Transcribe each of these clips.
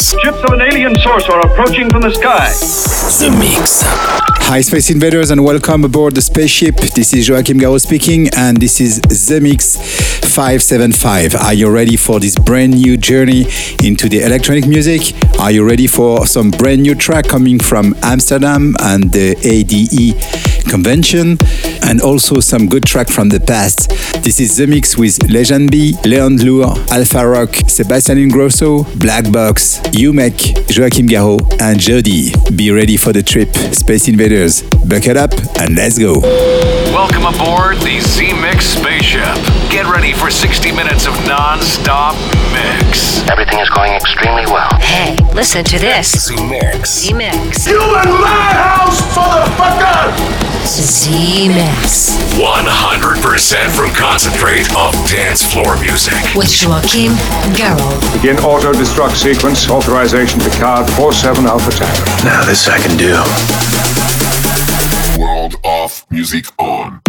Ships of an alien source are approaching from the sky. The Mix. Hi, Space Invaders, and welcome aboard the spaceship. This is Joachim Garraud speaking, and this is The Mix 575. Are you ready for this brand new journey into the electronic music? Are you ready for some brand new track coming from Amsterdam and the ADE convention? And also some good track from the past. This is The Mix with Legend B, Leon Lour, Alpharock, Sebastian Ingrosso, Black Box, Umek, Joachim Garraud, and Jody. Be ready for the trip, Space Invaders. Buckle up and let's go. Welcome aboard the Z Mix spaceship. Get ready for 60 minutes of non stop mix. Everything is going extremely well. Hey, listen to this. The Mix. The Mix. You in my house, motherfucker! Z Mix. 100% from concentrate of dance floor music. With Joachim Garraud. Begin auto destruct sequence. Authorization to card 47 Alpha Tango. Now this I can do. World off, music on.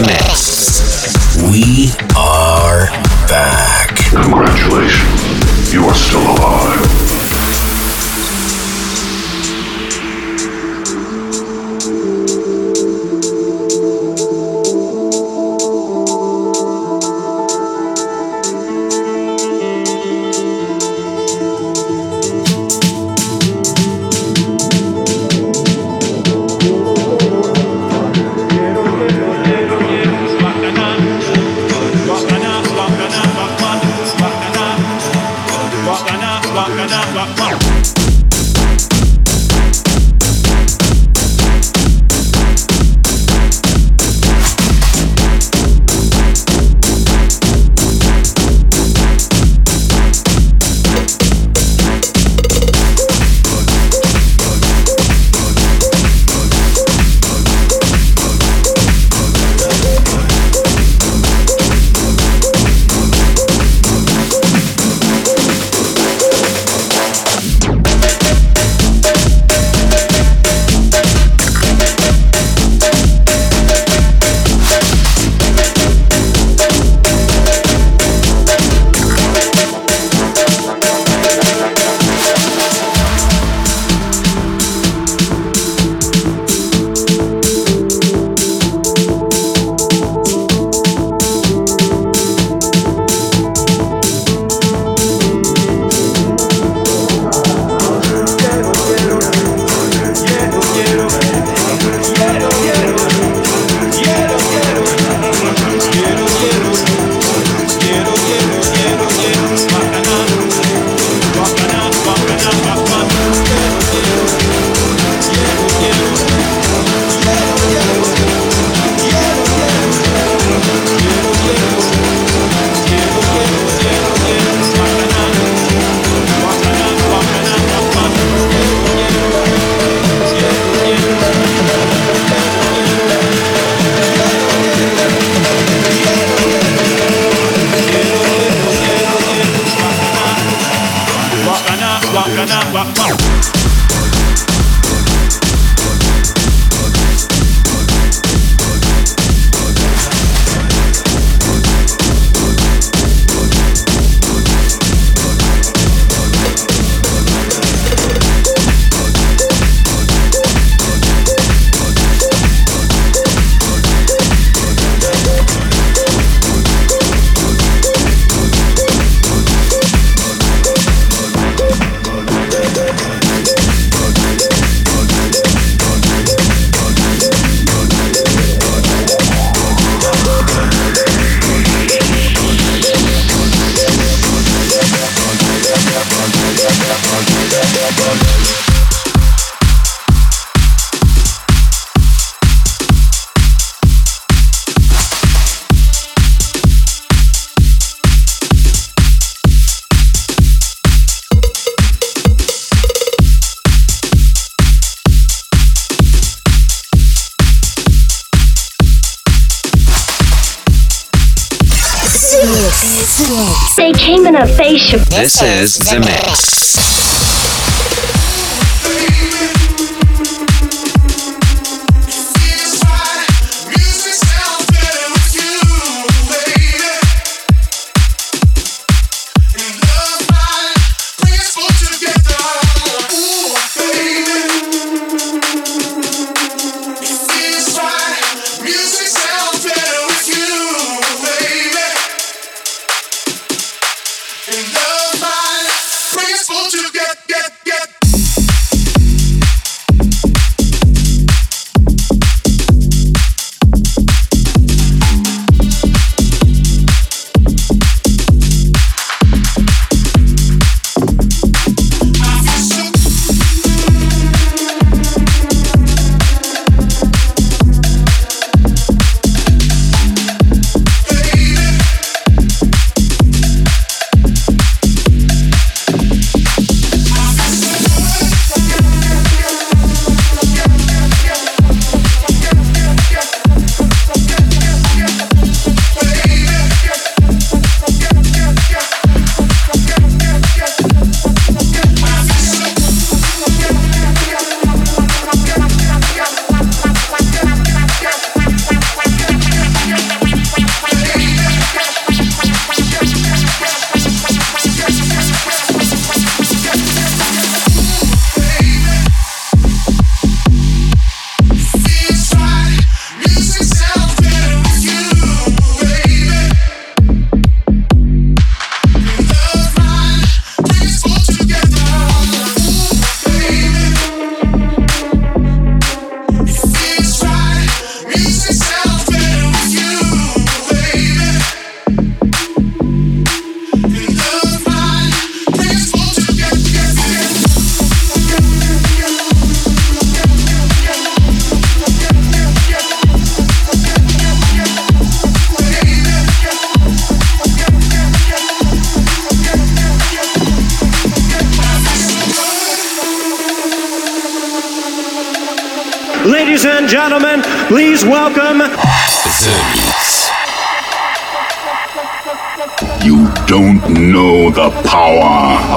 Mix. This is The Mix.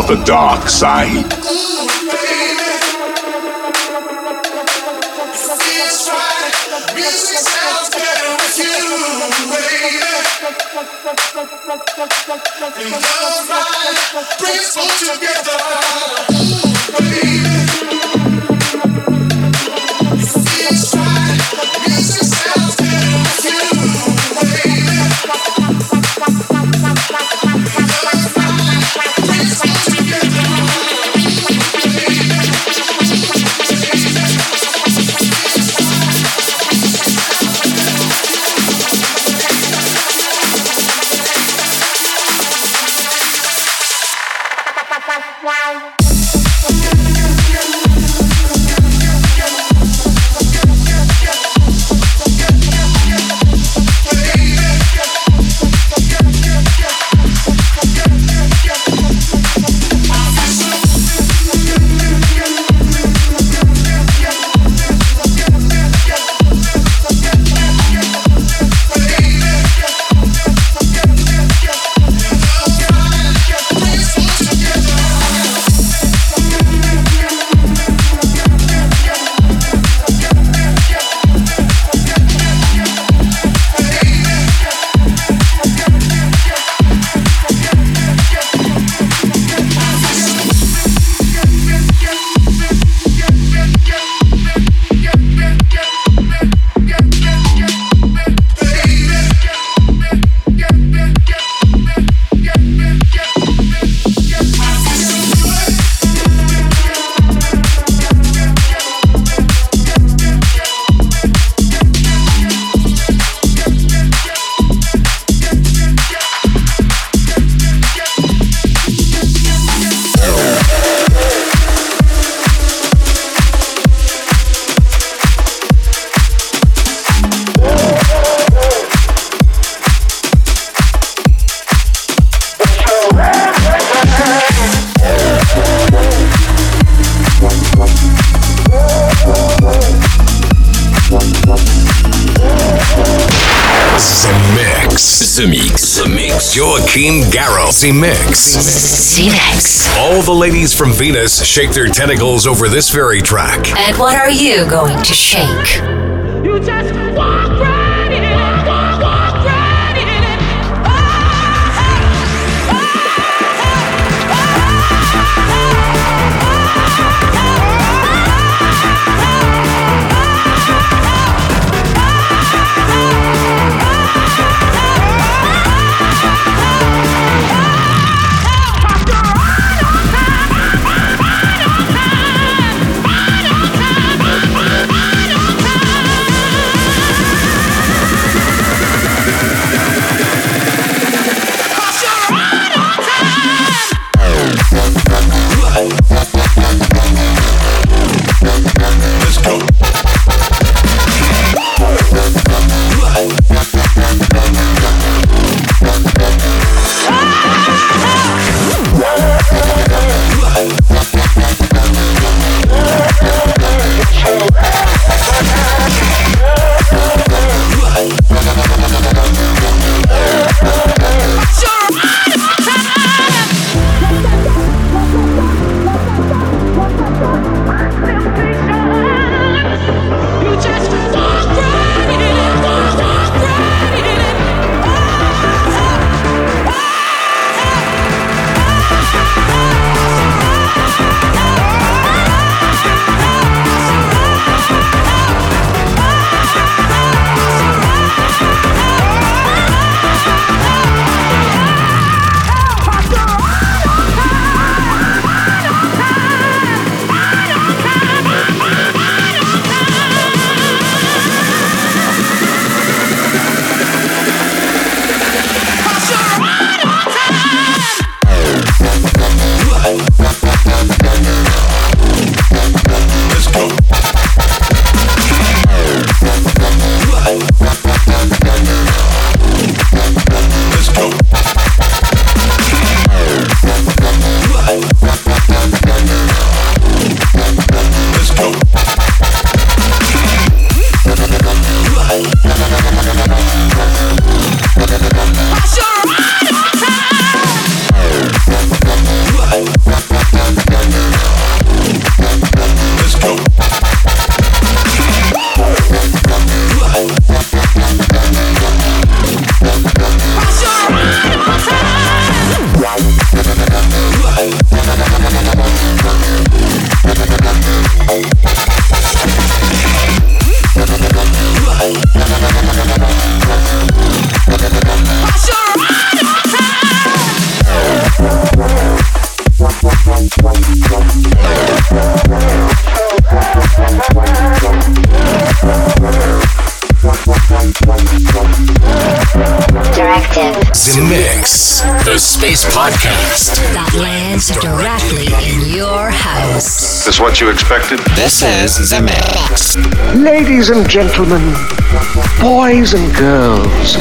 The dark side. Joachim Garraud. The Mix. The Mix. All the ladies from Venus shake their tentacles over this very track. And what are you going to shake? What you expected? This is The Mix. Ladies and gentlemen, boys and girls,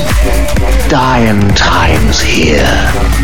dying times here.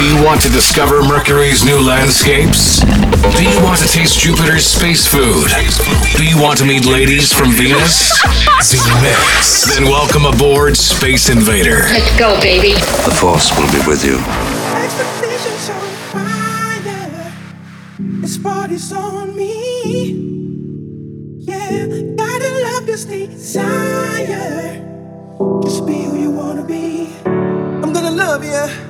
Do you want to discover Mercury's new landscapes? Do you want to taste Jupiter's space food? Do you want to meet ladies from Venus? The Mix. Then welcome aboard Space Invader. Let's go, baby. The Force will be with you. Expectations on fire. This party's on me. Yeah, gotta love this desire. Just be who you wanna be. I'm gonna love you.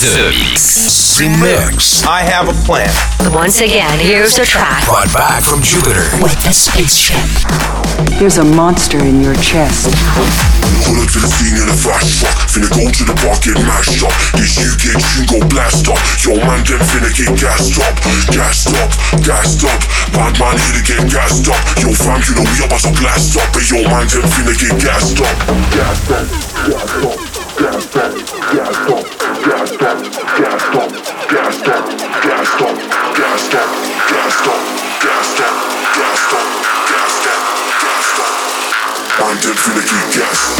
The Mix. The Mix. I have a plan. Once again, here's a track Brought back from Jupiter. with the spaceship. There's a monster in your chest. Pull up to the scene in a fast truck. Finna go to the park, get mashed up. This UK tune go blast up. Your man, them finna get gassed up. Gassed up, gassed up. Bad man here to get gassed up. Yo, fam, you know we about to blast up. But your man, them finna get gassed up. Gassed up, gassed up, Gas.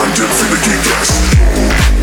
Mind Dip for the Geek Cast.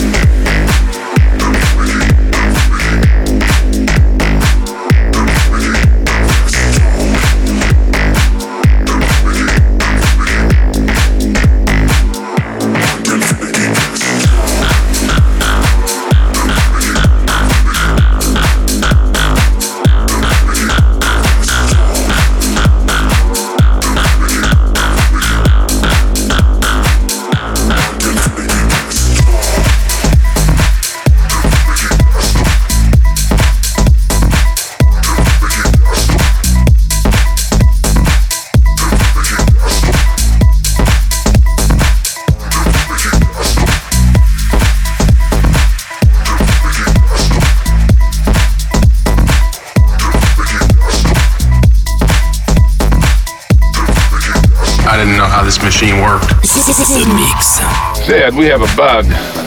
The Mix. Sid, we have a bug.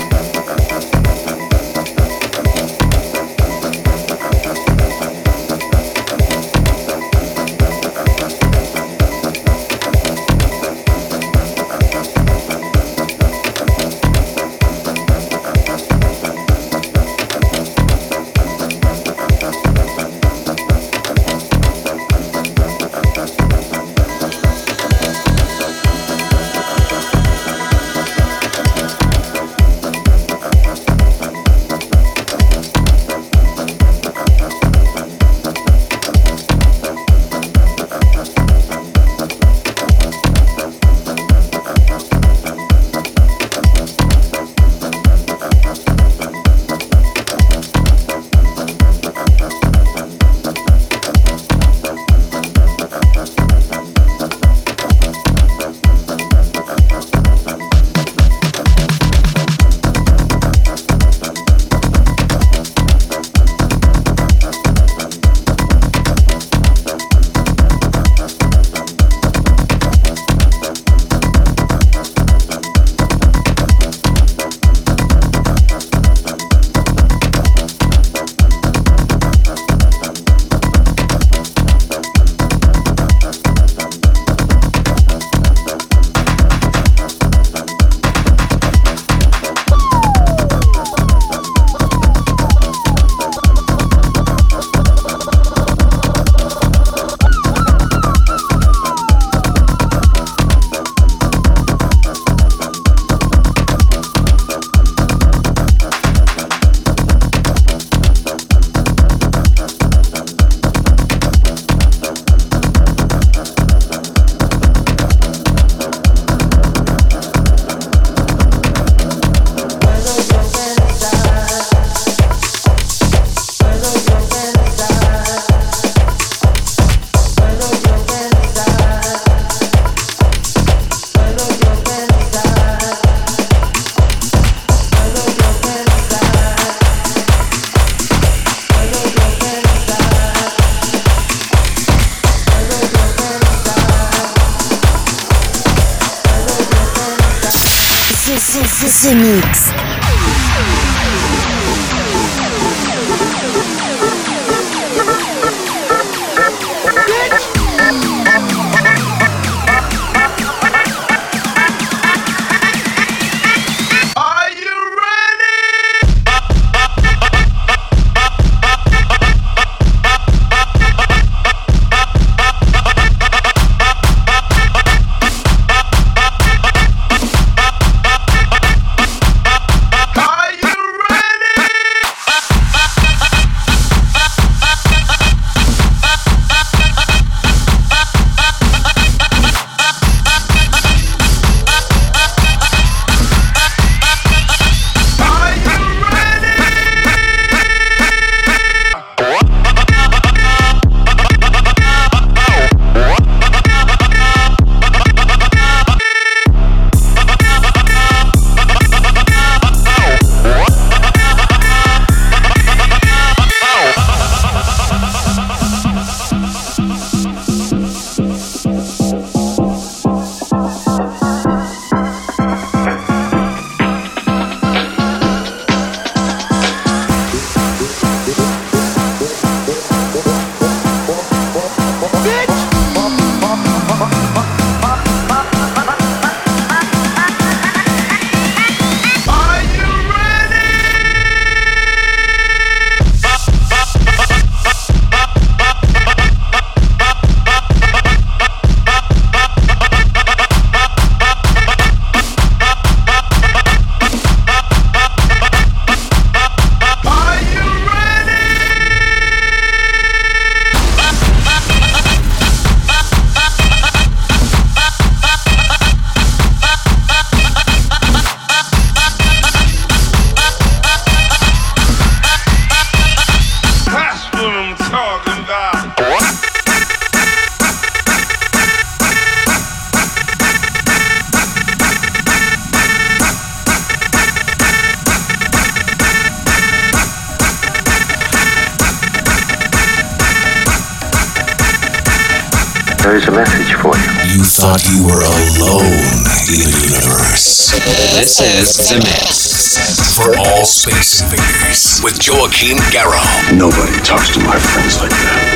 This is The Mix. For all space invaders with Joachim Garraud. Nobody talks to my friends like that.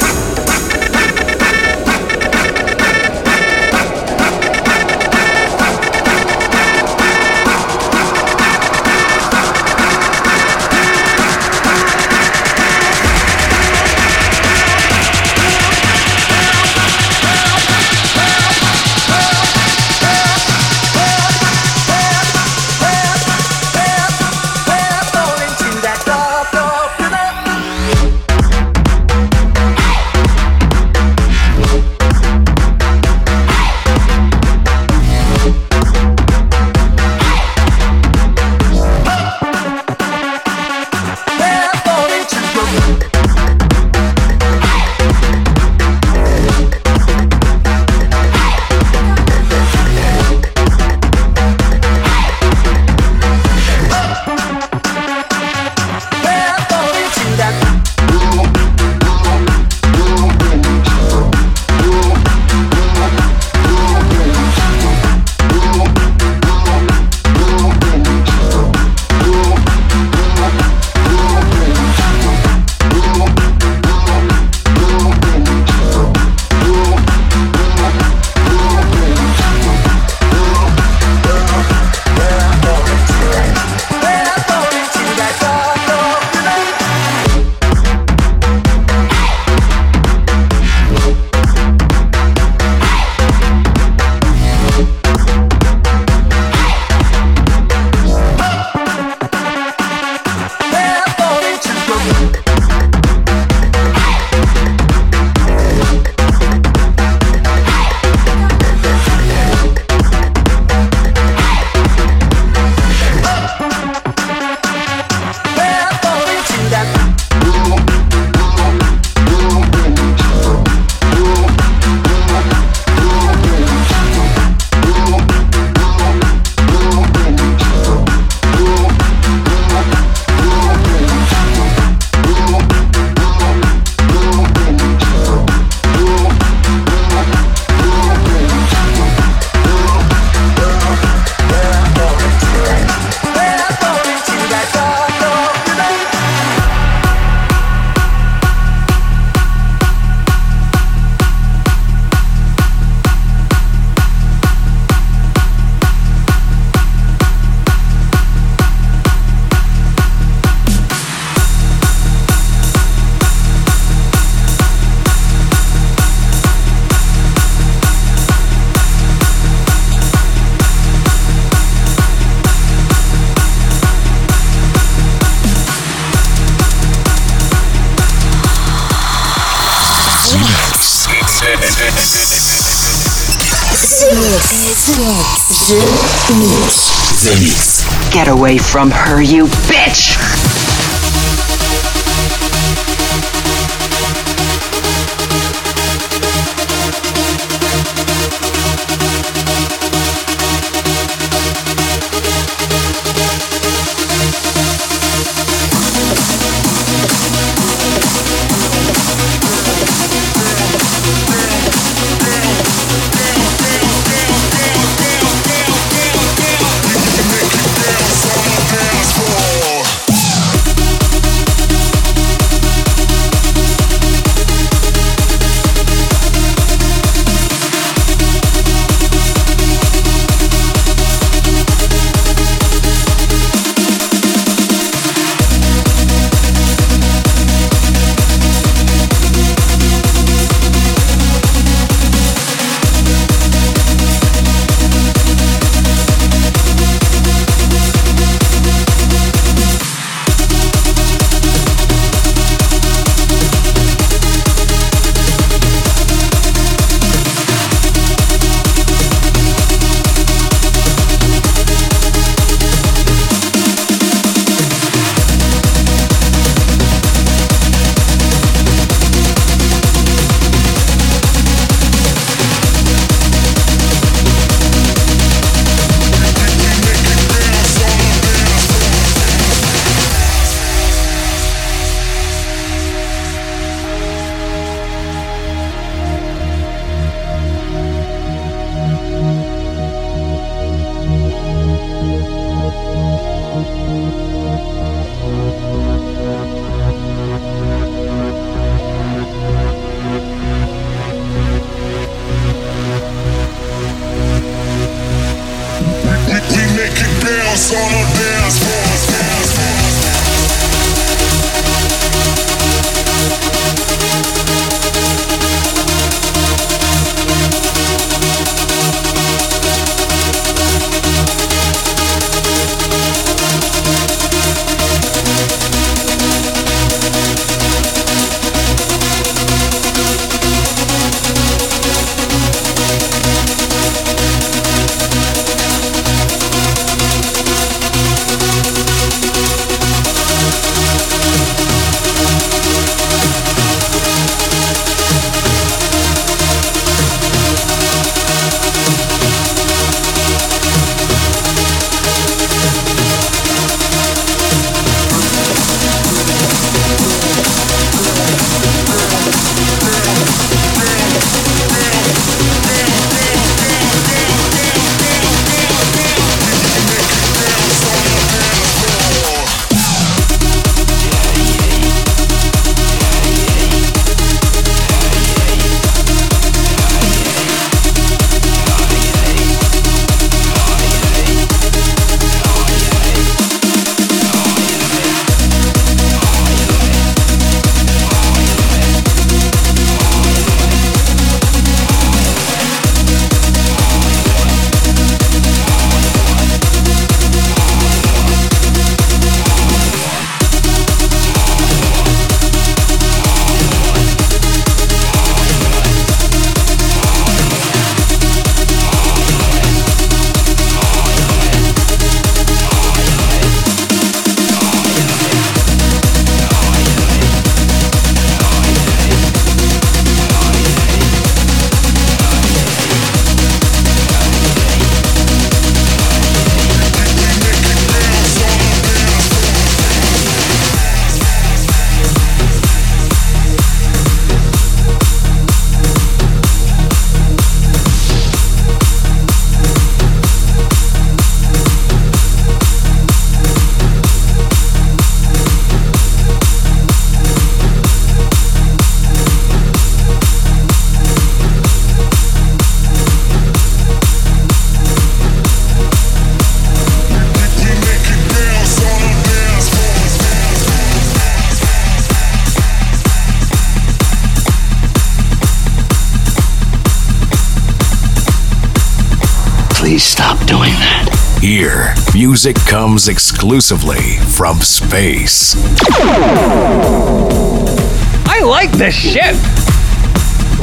Away from her, you bitch! Comes exclusively from space. I like this ship.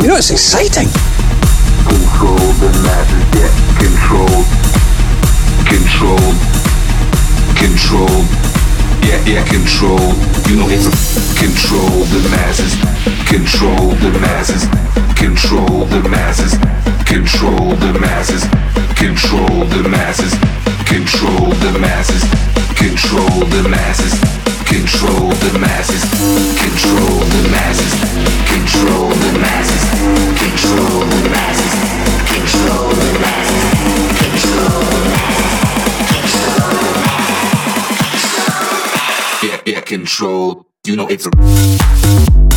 You know, it's exciting. Control the masses, yeah. Control. Control. Control. Yeah, yeah, control. You know it's a control the masses. Control the masses. Control the masses. Control the masses. Control the masses. Control the masses. Control the masses. Control the masses. Control the masses. Control the masses. Control the masses. Control the masses. Control the masses. Control the masses. Yeah, yeah, control. You know it's a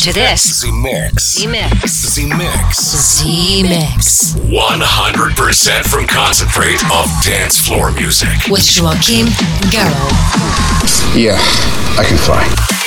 to this. Z Mix. Zemixx. Z Mix. Z Mix. 100% from concentrate of dance floor music. With Joachim Garraud. Yeah, I can fly.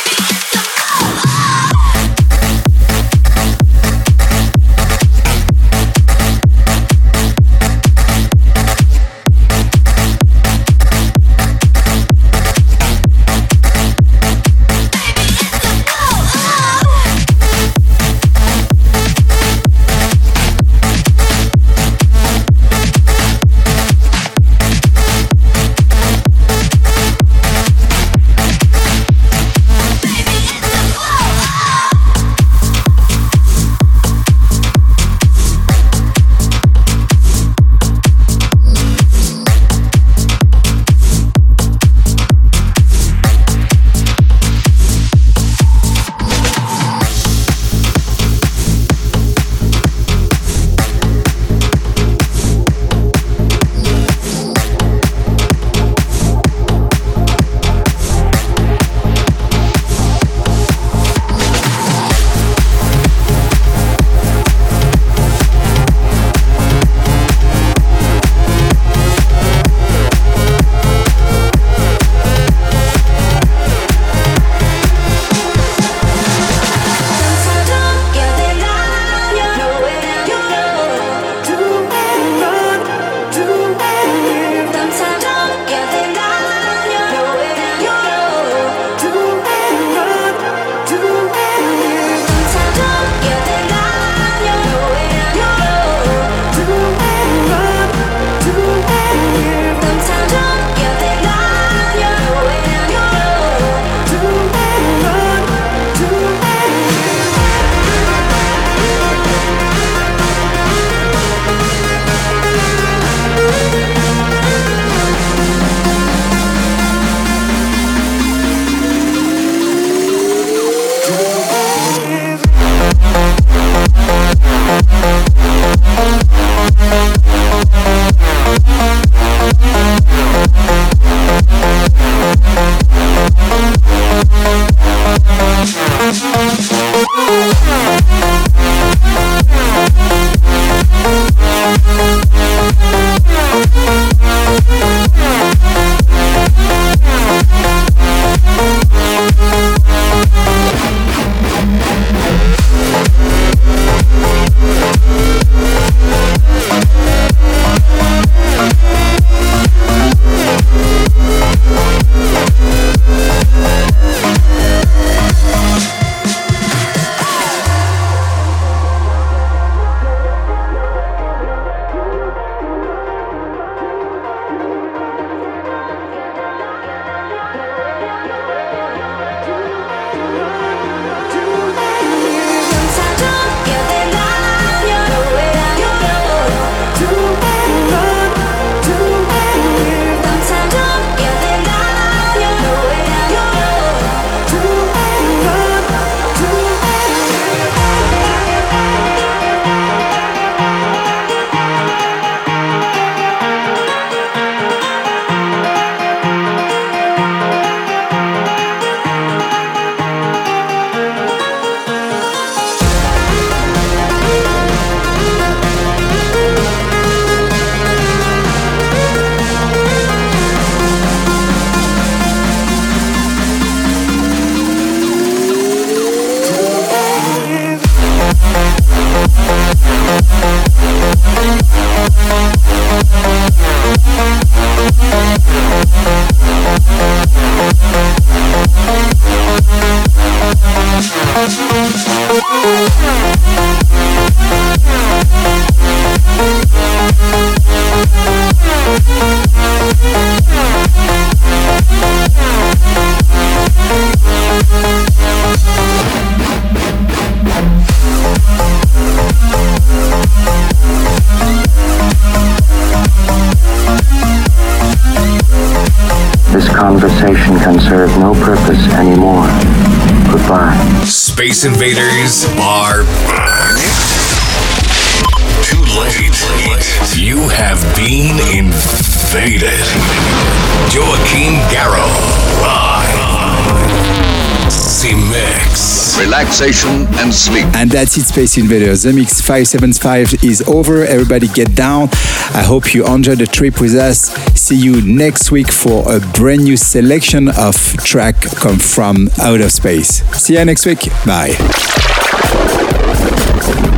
Relaxation and sleep. And that's it, Space Invaders. The Mix 575 is over. Everybody get down. I hope you enjoyed the trip with us. See you next week for a brand new selection of track come from out of space. See you next week. Bye.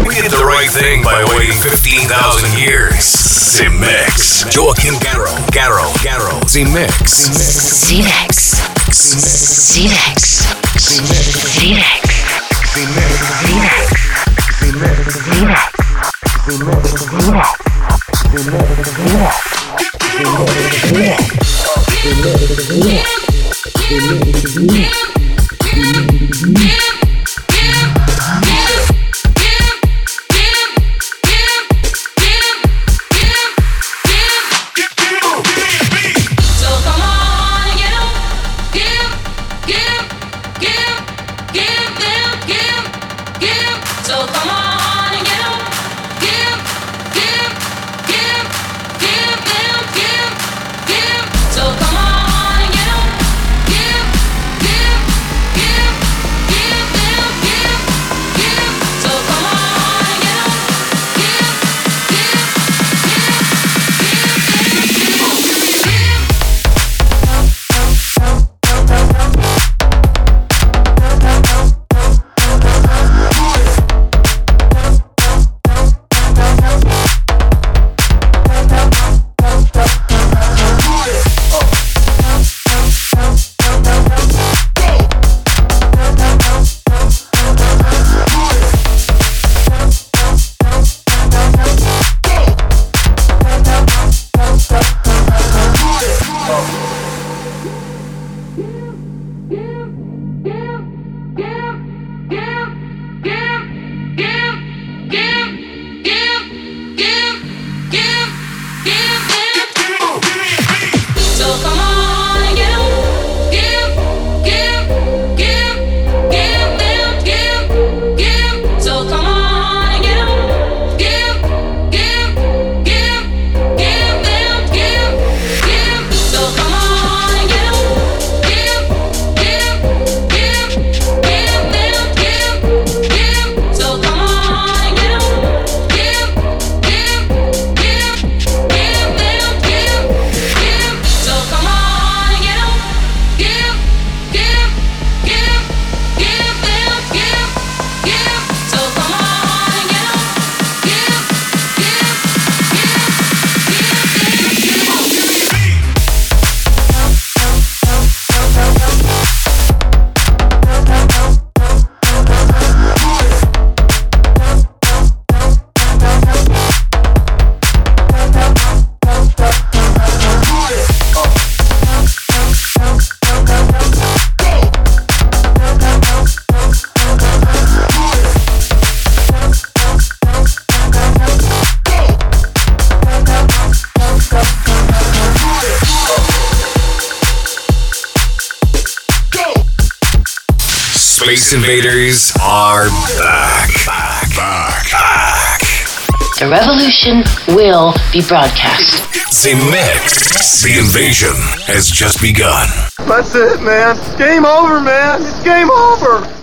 We did the right thing by waiting 15,000 years. Zemixx. Joachim Garraud. Garraud. Garraud. Zemixx. Zemixx. Zemixx. Zemixx. So be broadcast. Zemixx. The invasion has just begun. That's it, man. Game over, man. It's game over.